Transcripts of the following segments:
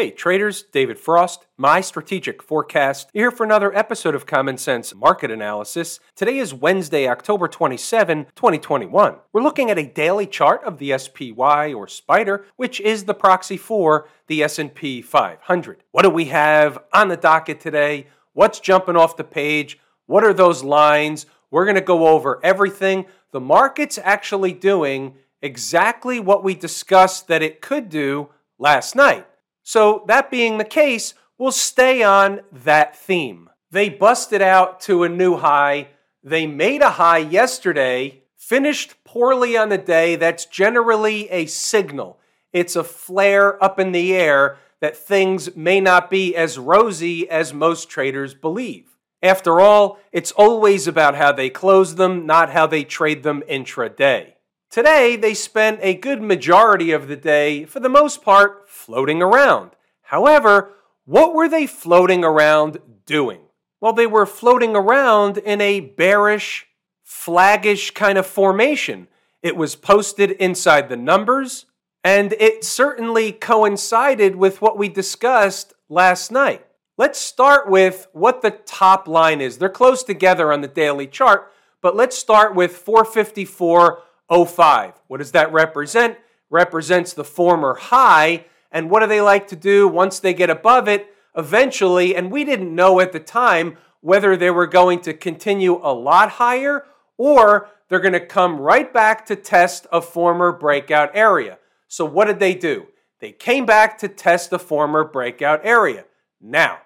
Hey traders, David Frost, my strategic forecast, here for another episode of Common Sense Market Analysis. Today is Wednesday, October 27, 2021. We're looking at a daily chart of the SPY or Spider, which is the proxy for the S&P 500. What do we have on the docket today? What's jumping off the page? What are those lines? We're going to go over everything. The market's actually doing exactly what we discussed that it could do last night. So, that being the case, we'll stay on that theme. They busted out to a new high. They made a high yesterday, finished poorly on the day. That's generally a signal. It's a flare up in the air that things may not be as rosy as most traders believe. After all, it's always about how they close them, not how they trade them intraday. Today, they spent a good majority of the day, for the most part, floating around. However, what were they floating around doing? Well, they were floating around in a bearish, flaggish kind of formation. It was posted inside the numbers, and it certainly coincided with what we discussed last night. Let's start with what the top line is. They're close together on the daily chart, but let's start with 454. 05. What does that represent? Represents the former high. And what do they like to do once they get above it? Eventually, and we didn't know at the time whether they were going to continue a lot higher or they're going to come right back to test a former breakout area. So, what did they do? They came back to test the former breakout area. Now,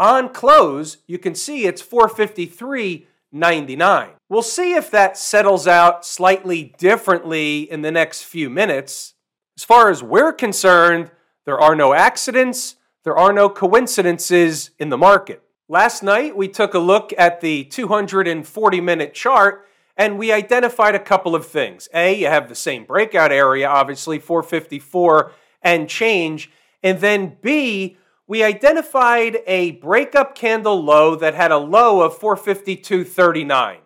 on close, you can see it's 453 99. We'll see if that settles out slightly differently in the next few minutes. As far as we're concerned, there are no accidents, there are no coincidences in the market. Last night, we took a look at the 240 minute chart and we identified a couple of things. A, you have the same breakout area, obviously 454 and change. And then B, we identified a breakup candle low that had a low of 452.39.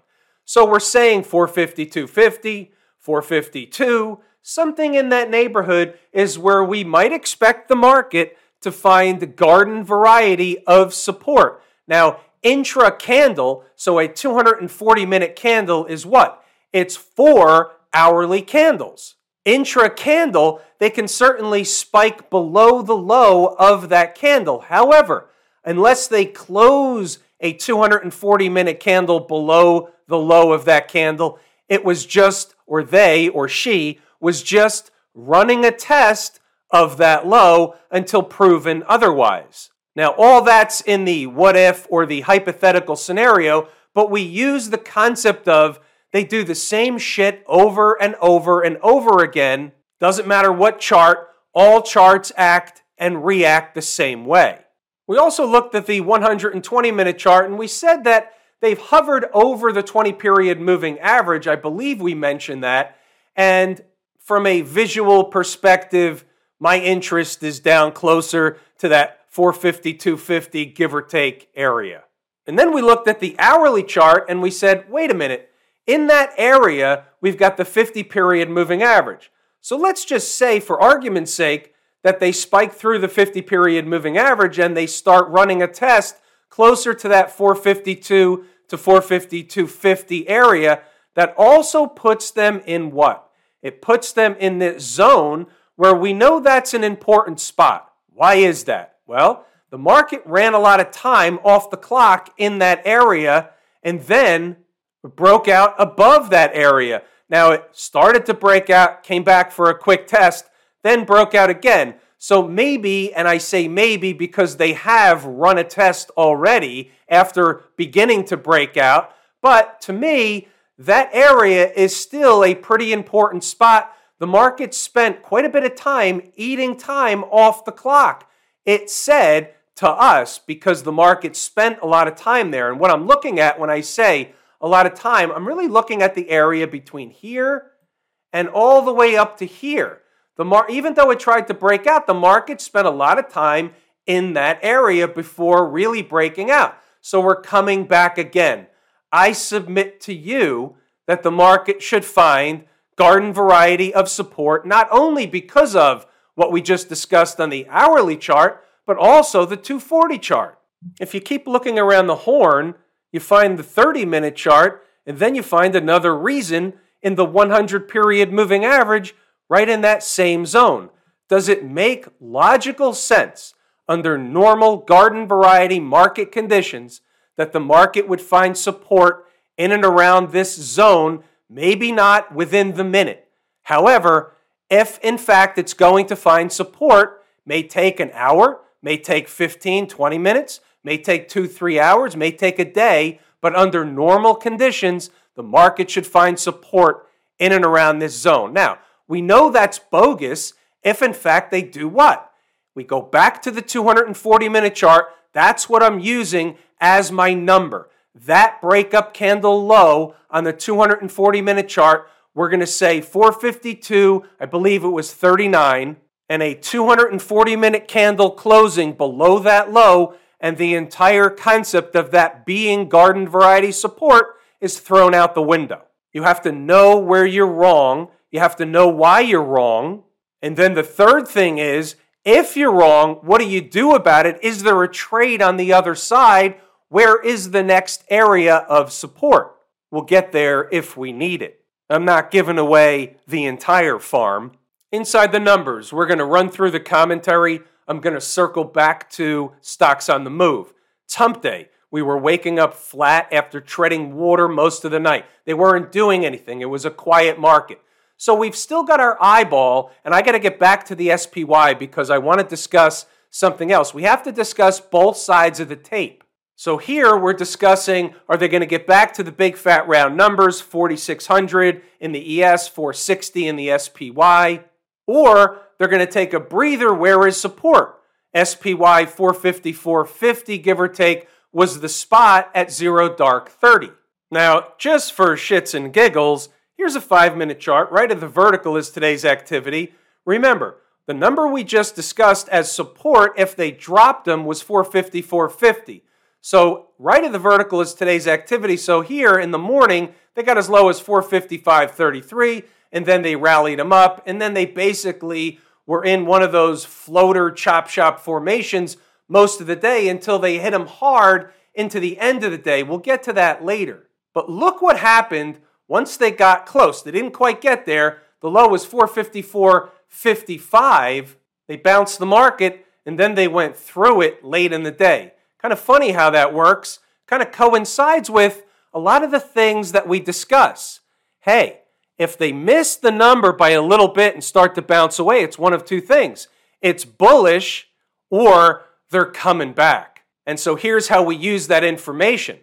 So we're saying 452.50, 452, something in that neighborhood is where we might expect the market to find garden variety of support. Now, intra candle, so a 240 minute candle is what? It's four hourly candles intra candle, they can certainly spike below the low of that candle. However, unless they close a 240 minute candle below the low of that candle, it was just, or they or she was just running a test of that low until proven otherwise. Now, all that's in the what if or the hypothetical scenario, but we use the concept of they do the same shit over and over and over again. Doesn't matter what chart, all charts act and react the same way. We also looked at the 120 minute chart and we said that they've hovered over the 20 period moving average. I believe we mentioned that. And from a visual perspective, my interest is down closer to that 450, 250, give or take area. And then we looked at the hourly chart and we said, wait a minute, in that area, we've got the 50 period moving average. So let's just say, for argument's sake, that they spike through the 50 period moving average and they start running a test closer to that 452 to 452.50 area. That also puts them in what? It puts them in this zone where we know that's an important spot. Why is that? Well, the market ran a lot of time off the clock in that area, and then broke out above that area. Now it started to break out, came back for a quick test, then broke out again. So maybe, and I say maybe because they have run a test already after beginning to break out, but to me, that area is still a pretty important spot. The market spent quite a bit of time eating time off the clock. It said to us because the market spent a lot of time there. And what I'm looking at when I say a lot of time, I'm really looking at the area between here and all the way up to here. The mar- even though it tried to break out, the market spent a lot of time in that area before really breaking out. So we're coming back again. I submit to you that the market should find garden variety of support, not only because of what we just discussed on the hourly chart, but also the 240 chart. If you keep looking around the horn, you find the 30 minute chart, and then you find another reason in the 100 period moving average right in that same zone. Does it make logical sense under normal garden variety market conditions that the market would find support in and around this zone, maybe not within the minute? However, if in fact it's going to find support, may take an hour, may take 15, 20 minutes, may take two, three hours, may take a day, but under normal conditions, the market should find support in and around this zone. Now, we know that's bogus if in fact they do what? We go back to the 240 minute chart. That's what I'm using as my number. That breakup candle low on the 240 minute chart, we're going to say 452, I believe it was 39, and a 240 minute candle closing below that low, and the entire concept of that being garden variety support is thrown out the window. You have to know where you're wrong. You have to know why you're wrong. And then the third thing is if you're wrong, what do you do about it? Is there a trade on the other side? Where is the next area of support? We'll get there if we need it. I'm not giving away the entire farm. Inside the numbers, we're going to run through the commentary. I'm going to circle back to stocks on the move. It's hump day. We were waking up flat after treading water most of the night. They weren't doing anything. It was a quiet market. So we've still got our eyeball, and I got to get back to the SPY because I want to discuss something else. We have to discuss both sides of the tape. So here we're discussing are they going to get back to the big fat round numbers, 4,600 in the ES, 460 in the SPY, or they're going to take a breather. Where is support? SPY 450, 450, give or take, was the spot at zero dark 30. Now, just for shits and giggles, here's a five minute chart. Right at the vertical is today's activity. Remember, the number we just discussed as support, if they dropped them, was 450, 450. So, right at the vertical is today's activity. So, here in the morning, they got as low as 455.33, and then they rallied them up, and then they basically were in one of those floater chop shop formations most of the day until they hit them hard into the end of the day. We'll get to that later. But look what happened once they got close. They didn't quite get there. The low was 454.55. They bounced the market and then they went through it late in the day. Kind of funny how that works. Kind of coincides with a lot of the things that we discuss. Hey, if they miss the number by a little bit and start to bounce away, it's one of two things. It's bullish or they're coming back. And so here's how we use that information.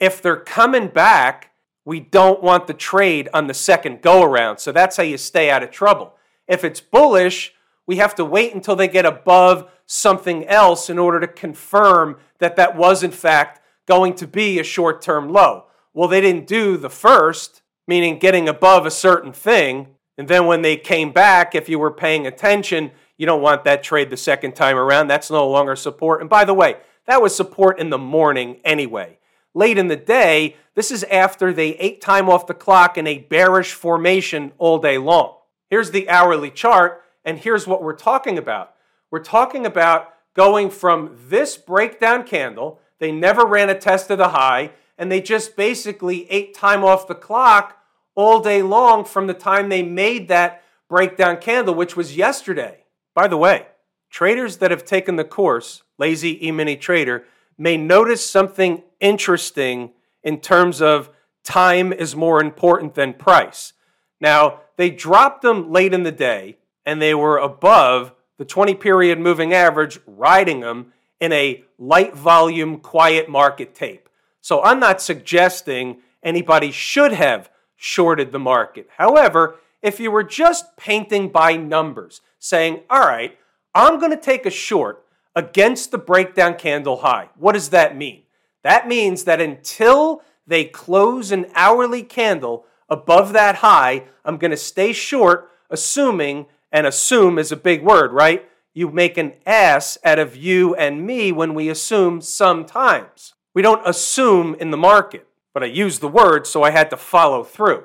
If they're coming back, we don't want the trade on the second go around. So that's how you stay out of trouble. If it's bullish, we have to wait until they get above something else in order to confirm that that was, in fact, going to be a short term low. Well, they didn't do the first, meaning getting above a certain thing. And then when they came back, if you were paying attention, you don't want that trade the second time around. That's no longer support. And by the way, that was support in the morning anyway. Late in the day, this is after they ate time off the clock in a bearish formation all day long. Here's the hourly chart, and here's what we're talking about. We're talking about going from this breakdown candle, they never ran a test of the high, and they just basically ate time off the clock all day long from the time they made that breakdown candle, which was yesterday. By the way, traders that have taken the course, Lazy E-mini Trader, may notice something interesting in terms of time is more important than price. Now, they dropped them late in the day and they were above the 20 period moving average, riding them in a light volume, quiet market tape. So I'm not suggesting anybody should have shorted the market. However, if you were just painting by numbers, saying, all right, I'm going to take a short against the breakdown candle high. What does that mean? That means that until they close an hourly candle above that high, I'm going to stay short, assuming, and assume is a big word, right? You make an ass out of you and me when we assume sometimes. We don't assume in the market, but I use the word, so I had to follow through.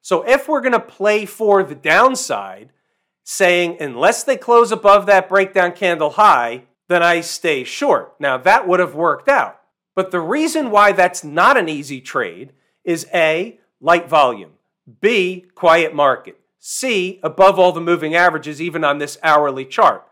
So if we're going to play for the downside, saying unless they close above that breakdown candle high, then I stay short. Now that would have worked out. But the reason why that's not an easy trade is A, light volume, B, quiet market, C, above all the moving averages, even on this hourly chart.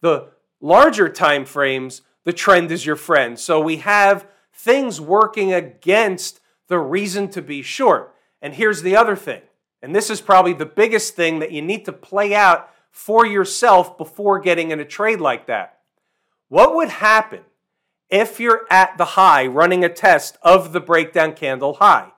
The larger time frames, the trend is your friend. So we have things working against the reason to be short. And here's the other thing, and this is probably the biggest thing that you need to play out for yourself before getting in a trade like that. What would happen if you're at the high running a test of the breakdown candle high?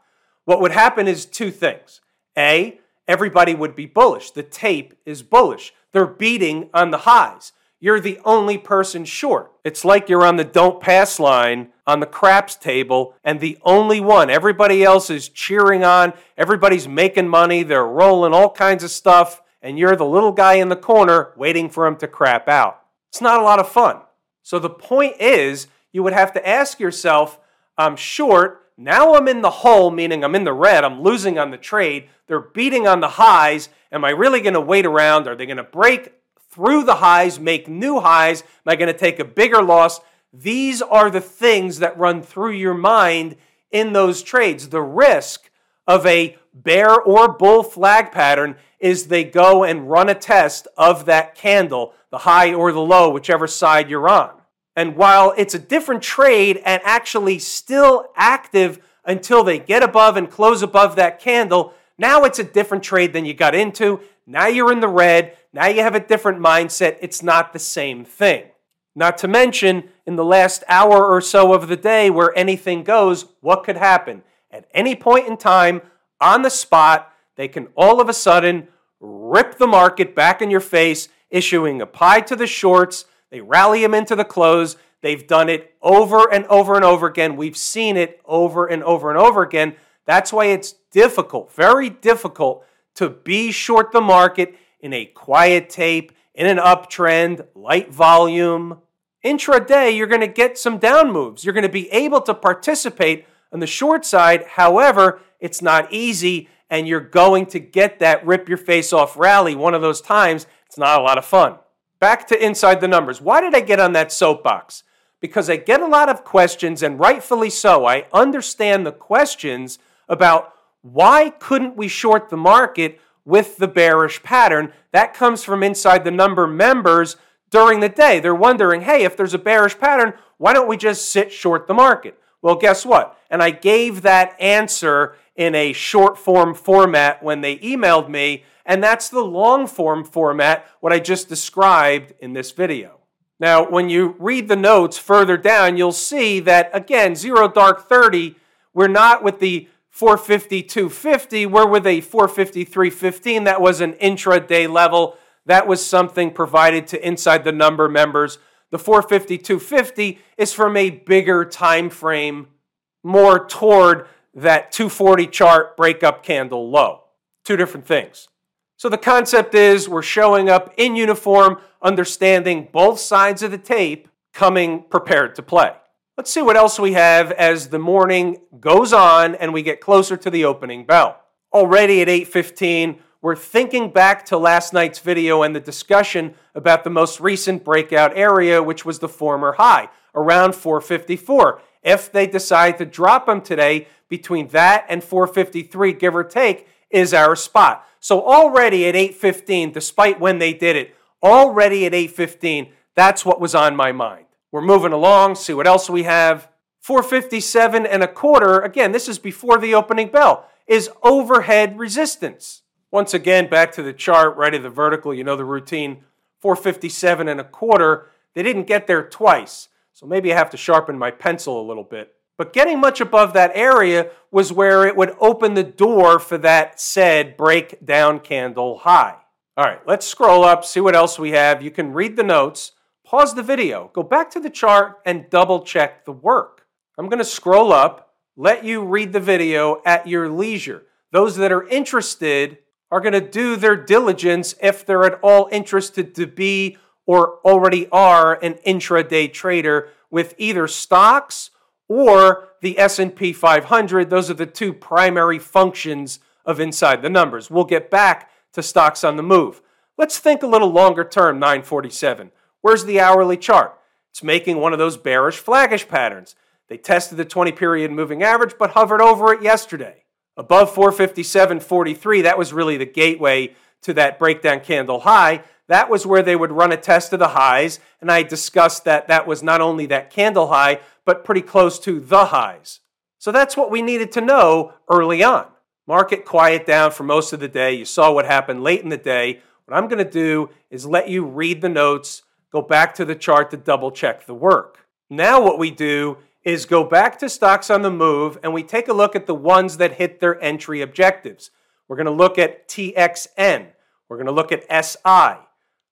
What would happen is two things. A, everybody would be bullish. The tape is bullish. They're beating on the highs. You're the only person short. It's like you're on the don't pass line on the craps table and the only one. Everybody else is cheering on. Everybody's making money. They're rolling all kinds of stuff. And you're the little guy in the corner waiting for them to crap out. It's not a lot of fun. So the point is, you would have to ask yourself, I'm short. Now I'm in the hole, meaning I'm in the red. I'm losing on the trade. They're beating on the highs. Am I really going to wait around? Are they going to break through the highs, make new highs? Am I going to take a bigger loss? These are the things that run through your mind in those trades. The risk of a bear or bull flag pattern is they go and run a test of that candle, the high or the low, whichever side you're on. And while it's a different trade and actually still active until they get above and close above that candle, now it's a different trade than you got into. Now you're in the red. Now you have a different mindset. It's not the same thing. Not to mention, in the last hour or so of the day where anything goes, what could happen? At any point in time, on the spot, they can all of a sudden rip the market back in your face, issuing a pie to the shorts. They rally them into the close. They've done it over and over and over again. We've seen it over and over and over again. That's why it's difficult, very difficult, to be short the market in a quiet tape, in an uptrend, light volume. Intraday, you're going to get some down moves. You're going to be able to participate on the short side. However, it's not easy and you're going to get that rip your face off rally one of those times. It's not a lot of fun. Back to inside the numbers. Why did I get on that soapbox? Because I get a lot of questions, and rightfully so. I understand the questions about why couldn't we short the market with the bearish pattern? That comes from inside the number members during the day. They're wondering, hey, if there's a bearish pattern, why don't we just sit short the market? Well, guess what? And I gave that answer in a short form format when they emailed me, and that's the long form format, what I just described in this video. Now, when you read the notes further down, you'll see that again, zero dark 30, we're not with the 450 250, we're with a 450 315. That was an intraday level. That was something provided to inside the number members. The 450 250 is from a bigger time frame, more toward that 240 chart breakup candle low. Two different things. So the concept is we're showing up in uniform, understanding both sides of the tape, coming prepared to play. Let's see what else we have as the morning goes on and we get closer to the opening bell. Already at 8:15, we're thinking back to last night's video and the discussion about the most recent breakout area which was the former high around 454. If they decide to drop them today, between that and 453, give or take, is our spot. So already at 815, despite when they did it, already at 815, that's what was on my mind. We're moving along, see what else we have. 457 and a quarter, again, this is before the opening bell, is overhead resistance. Once again, back to the chart, right of the vertical, you know the routine. 457 and a quarter, they didn't get there twice. So maybe I have to sharpen my pencil a little bit. But getting much above that area was where it would open the door for that said breakdown candle high. All right, let's scroll up, see what else we have. You can read the notes, pause the video, go back to the chart, and double check the work. I'm going to scroll up, let you read the video at your leisure. Those that are interested are going to do their diligence if they're at all interested to be or already are an intraday trader with either stocks or the S&P 500. Those are the two primary functions of inside the numbers. We'll get back to stocks on the move. Let's think a little longer term, 947. Where's the hourly chart? It's making one of those bearish flaggish patterns. They tested the 20 period moving average but hovered over it yesterday. Above 457.43, that was really the gateway to that breakdown candle high. That was where they would run a test of the highs, and I discussed that that was not only that candle high, but pretty close to the highs. So that's what we needed to know early on. Market quiet down for most of the day. You saw what happened late in the day. What I'm going to do is let you read the notes, go back to the chart to double check the work. Now, what we do is go back to stocks on the move and we take a look at the ones that hit their entry objectives. We're going to look at TXN, we're going to look at SI,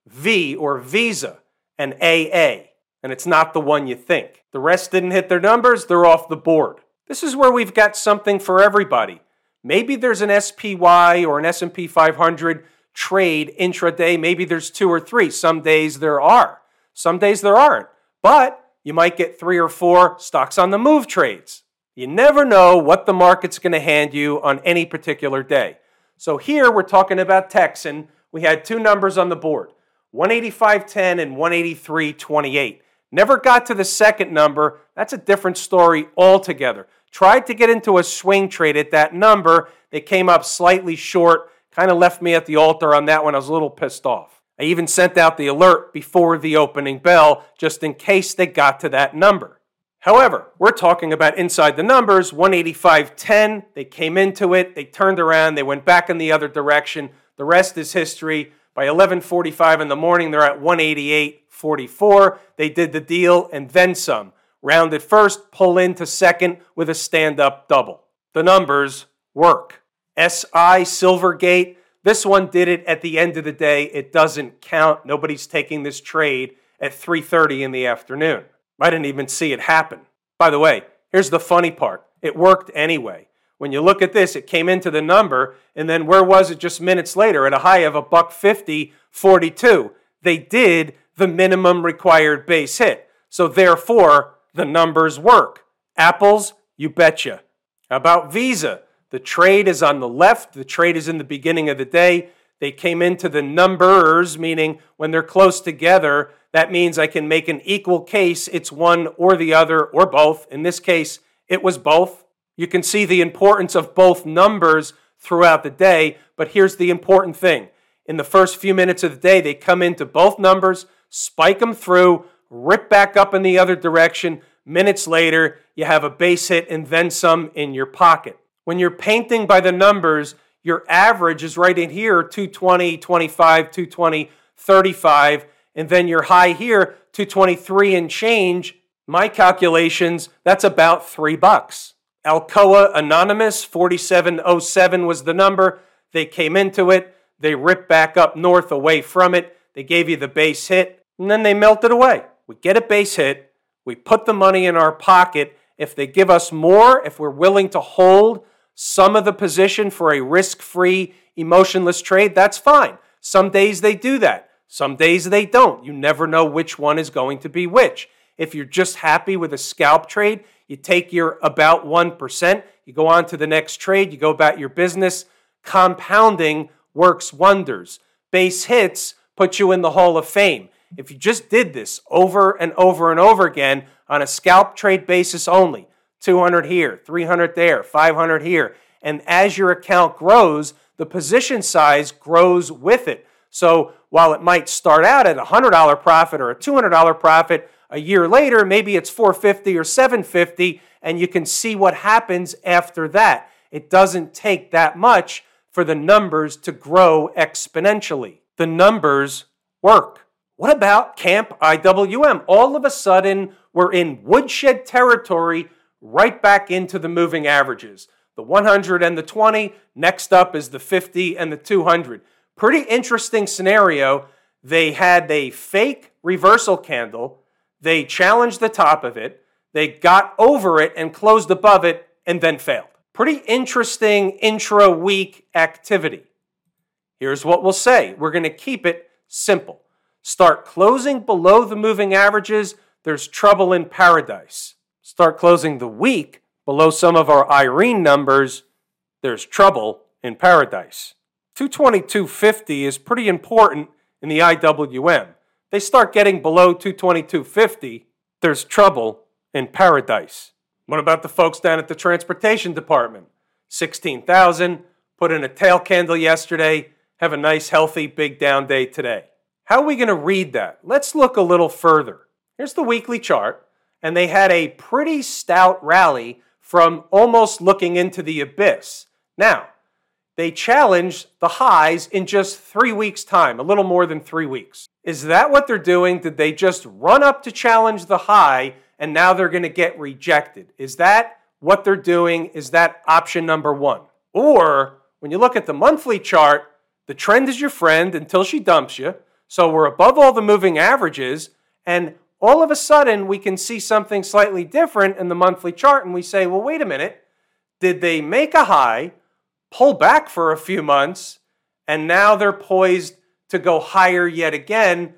V or Visa, and AA. And it's not the one you think. The rest didn't hit their numbers, they're off the board. This is where we've got something for everybody. Maybe there's an SPY or an S&P 500 trade intraday, maybe there's two or three. Some days there are. Some days there aren't. But you might get three or four stocks on the move trades. You never know what the market's going to hand you on any particular day. So here we're talking about Texan. We had two numbers on the board 185.10 and 183.28. Never got to the second number. That's a different story altogether. Tried to get into a swing trade at that number. They came up slightly short. Kind of left me at the altar on that one. I was a little pissed off. I even sent out the alert before the opening bell just in case they got to that number. However, we're talking about inside the numbers 185.10. They came into it, they turned around, they went back in the other direction. The rest is history. By 11:45 in the morning, they're at 188.44. They did the deal and then some. Rounded first, pull into second with a stand-up double. The numbers work. SI Silvergate this one did it at the end of the day. It doesn't count. Nobody's taking this trade at 3:30 in the afternoon. I didn't even see it happen. By the way, here's the funny part. It worked anyway. When you look at this, it came into the number, and then where was it just minutes later at a high of a buck 50, 42? They did the minimum required base hit. So therefore, the numbers work. Apples, you betcha. How about Visa? The trade is on the left, the trade is in the beginning of the day. They came into the numbers, meaning when they're close together, that means I can make an equal case. It's one or the other or both. In this case, it was both. You can see the importance of both numbers throughout the day, but here's the important thing. In the first few minutes of the day, they come into both numbers, spike them through, rip back up in the other direction. Minutes later, you have a base hit and then some in your pocket. When you're painting by the numbers, your average is right in here 220, 25, 220, 35, and then your high here 223 and change. My calculations, that's about 3 bucks. Alcoa Anonymous 4707 was the number. They came into it, they ripped back up north away from it. They gave you the base hit, and then they melted away. We get a base hit, we put the money in our pocket. If they give us more, if we're willing to hold some of the position for a risk free, emotionless trade, that's fine. Some days they do that, some days they don't. You never know which one is going to be which. If you're just happy with a scalp trade, you take your about 1%, you go on to the next trade, you go about your business. Compounding works wonders. Base hits put you in the Hall of Fame. If you just did this over and over and over again on a scalp trade basis only, 200 here, 300 there, 500 here. And as your account grows, the position size grows with it. So while it might start out at a $100 profit or a $200 profit, a year later, maybe it's 450 or 750 and you can see what happens after that. It doesn't take that much for the numbers to grow exponentially. The numbers work. What about Camp IWM? All of a sudden, we're in woodshed territory right back into the moving averages. The 100 and the 20, next up is the 50 and the 200. Pretty interesting scenario. They had a fake reversal candle, they challenged the top of it, they got over it and closed above it, and then failed. Pretty interesting intra week activity. Here's what we'll say we're going to keep it simple. Start closing below the moving averages, there's trouble in paradise start closing the week below some of our Irene numbers, there's trouble in paradise. 222.50 is pretty important in the IWM. They start getting below 222.50, there's trouble in paradise. What about the folks down at the transportation department? 16,000, put in a tail candle yesterday, have a nice healthy big down day today. How are we going to read that? Let's look a little further. Here's the weekly chart, and they had a pretty stout rally from almost looking into the abyss. Now, they challenged the highs in just three weeks' time, a little more than three weeks. Is that what they're doing? Did they just run up to challenge the high and now they're going to get rejected? Is that what they're doing? Is that option number one? Or when you look at the monthly chart, the trend is your friend until she dumps you. So we're above all the moving averages, and all of a sudden we can see something slightly different in the monthly chart, and we say, well, wait a minute. Did they make a high? pull back for a few months, and now they're poised to go higher yet again.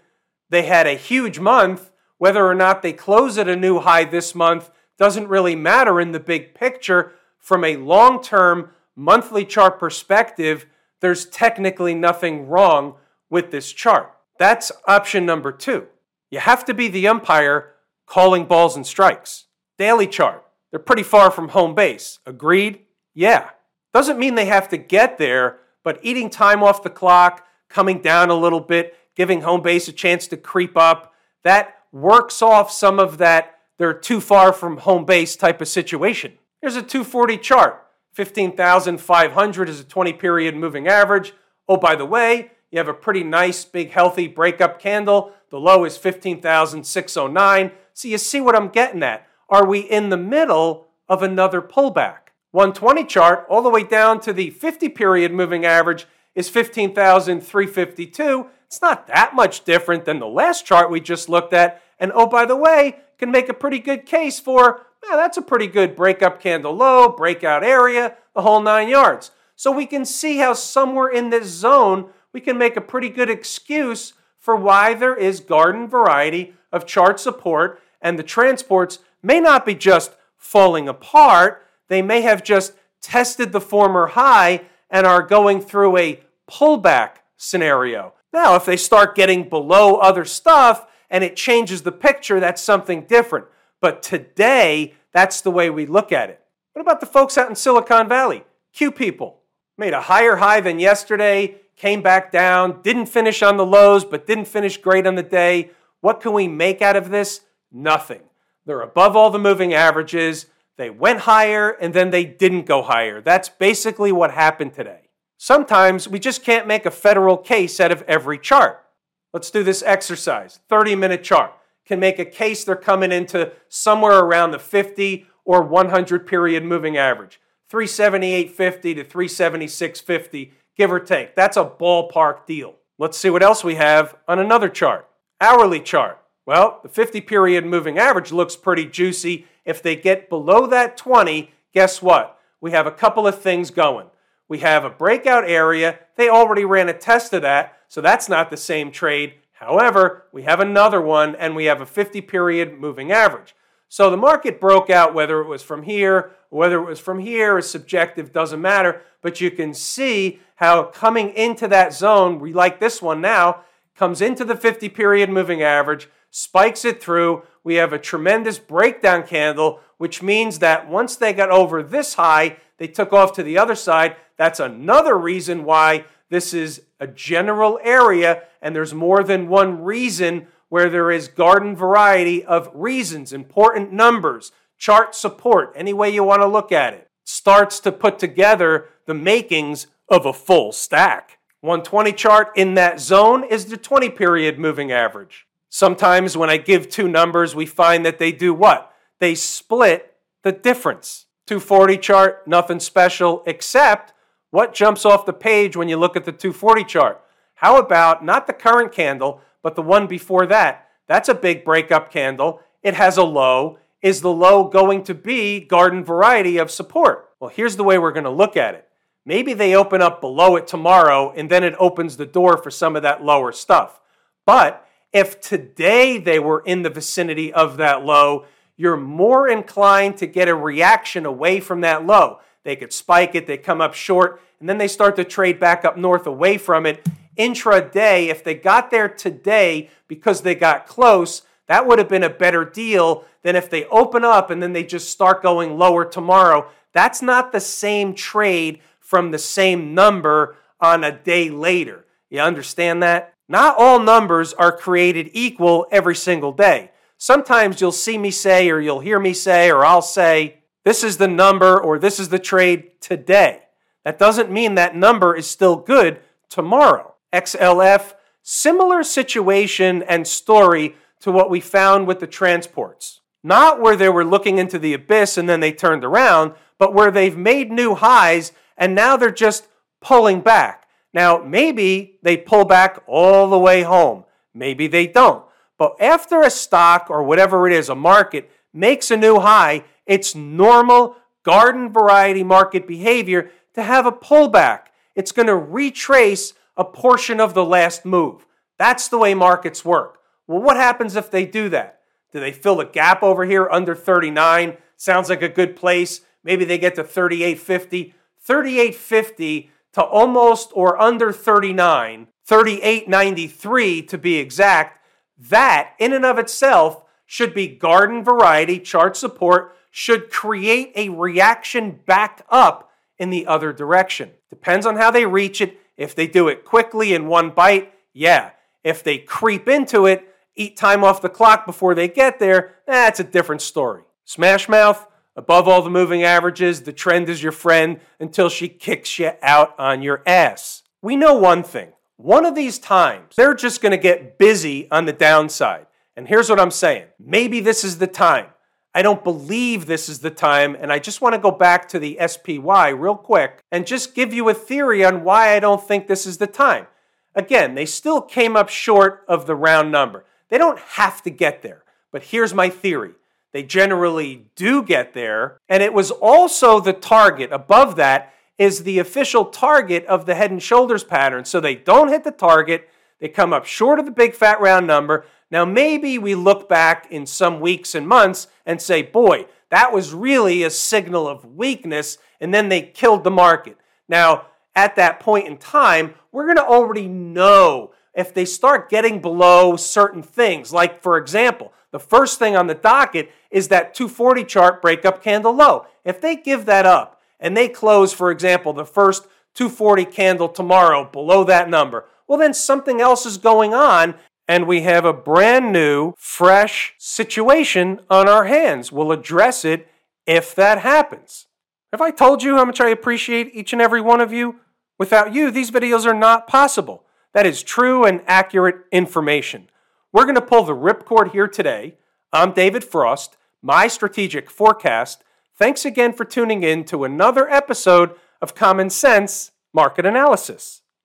They had a huge month. Whether or not they close at a new high this month doesn't really matter in the big picture. From a long term monthly chart perspective, there's technically nothing wrong with this chart. That's option number two. You have to be the umpire calling balls and strikes. Daily chart. They're pretty far from home base. Agreed? Yeah. Doesn't mean they have to get there, but eating time off the clock, coming down a little bit, giving home base a chance to creep up, that works off some of that they're too far from home base type of situation. Here's a 240 chart. 15,500 is a 20 period moving average. Oh, by the way, you have a pretty nice, big, healthy breakup candle. The low is 15,609. So you see what I'm getting at. Are we in the middle of another pullback? 120 chart all the way down to the 50 period moving average is 15,352. It's not that much different than the last chart we just looked at. And oh, by the way, can make a pretty good case for, yeah, that's a pretty good breakup candle low, breakout area, the whole nine yards. So we can see how somewhere in this zone, we can make a pretty good excuse for why there is garden variety of chart support and the transports may not be just falling apart, they may have just tested the former high and are going through a pullback scenario. Now, if they start getting below other stuff and it changes the picture, that's something different. But today, that's the way we look at it. What about the folks out in Silicon Valley? Q people made a higher high than yesterday, came back down, didn't finish on the lows, but didn't finish great on the day. What can we make out of this? Nothing. They're above all the moving averages. They went higher and then they didn't go higher. That's basically what happened today. Sometimes we just can't make a federal case out of every chart. Let's do this exercise 30 minute chart. Can make a case they're coming into somewhere around the 50 or 100 period moving average. 378.50 to 376.50, give or take. That's a ballpark deal. Let's see what else we have on another chart. Hourly chart. Well, the 50 period moving average looks pretty juicy. If they get below that 20, guess what? We have a couple of things going. We have a breakout area. They already ran a test of that, so that's not the same trade. However, we have another one and we have a 50 period moving average. So the market broke out whether it was from here whether it was from here is subjective, doesn't matter. But you can see how coming into that zone, we like this one now, comes into the 50 period moving average, spikes it through. We have a tremendous breakdown candle, which means that once they got over this high, they took off to the other side. That's another reason why this is a general area, and there's more than one reason where there is garden variety of reasons, important numbers, chart support, any way you want to look at it. Starts to put together the makings of a full stack. 120 chart in that zone is the 20 period moving average. Sometimes when I give two numbers, we find that they do what? They split the difference. 240 chart, nothing special, except what jumps off the page when you look at the 240 chart. How about not the current candle, but the one before that? That's a big breakup candle. It has a low. Is the low going to be garden variety of support? Well, here's the way we're going to look at it. Maybe they open up below it tomorrow and then it opens the door for some of that lower stuff. But if today they were in the vicinity of that low, you're more inclined to get a reaction away from that low. They could spike it, they come up short, and then they start to trade back up north away from it. intraday, if they got there today because they got close, that would have been a better deal than if they open up and then they just start going lower tomorrow. That's not the same trade from the same number on a day later. You understand that? Not all numbers are created equal every single day. Sometimes you'll see me say, or you'll hear me say, or I'll say, this is the number or this is the trade today. That doesn't mean that number is still good tomorrow. XLF, similar situation and story to what we found with the transports. Not where they were looking into the abyss and then they turned around, but where they've made new highs and now they're just pulling back. Now, maybe they pull back all the way home. Maybe they don't. But after a stock or whatever it is, a market makes a new high, it's normal garden variety market behavior to have a pullback. It's going to retrace a portion of the last move. That's the way markets work. Well, what happens if they do that? Do they fill the gap over here under 39? Sounds like a good place. Maybe they get to 38.50. 38.50 to almost or under 39, 38.93 to be exact. That, in and of itself, should be garden variety chart support, should create a reaction back up in the other direction. Depends on how they reach it. If they do it quickly in one bite, yeah. If they creep into it, eat time off the clock before they get there, that's a different story. Smash mouth, above all the moving averages, the trend is your friend until she kicks you out on your ass. We know one thing. One of these times, they're just going to get busy on the downside. And here's what I'm saying. Maybe this is the time. I don't believe this is the time, and I just want to go back to the SPY real quick and just give you a theory on why I don't think this is the time. Again, they still came up short of the round number. They don't have to get there, but here's my theory. They generally do get there, and it was also the target. Above that is the official target of the head and shoulders pattern. So they don't hit the target, they come up short of the big fat round number, now, maybe we look back in some weeks and months and say, boy, that was really a signal of weakness, and then they killed the market. Now, at that point in time, we're going to already know if they start getting below certain things. Like, for example, the first thing on the docket is that 240 chart breakup candle low. If they give that up and they close, for example, the first 240 candle tomorrow below that number, well, then something else is going on and we have a brand new, fresh situation on our hands. We'll address it if that happens. Have I told you how much I appreciate each and every one of you? Without you, these videos are not possible. That is true and accurate information. We're going to pull the ripcord here today. I'm David Frost, my strategic forecast. Thanks again for tuning in to another episode of Common Sense Market Analysis.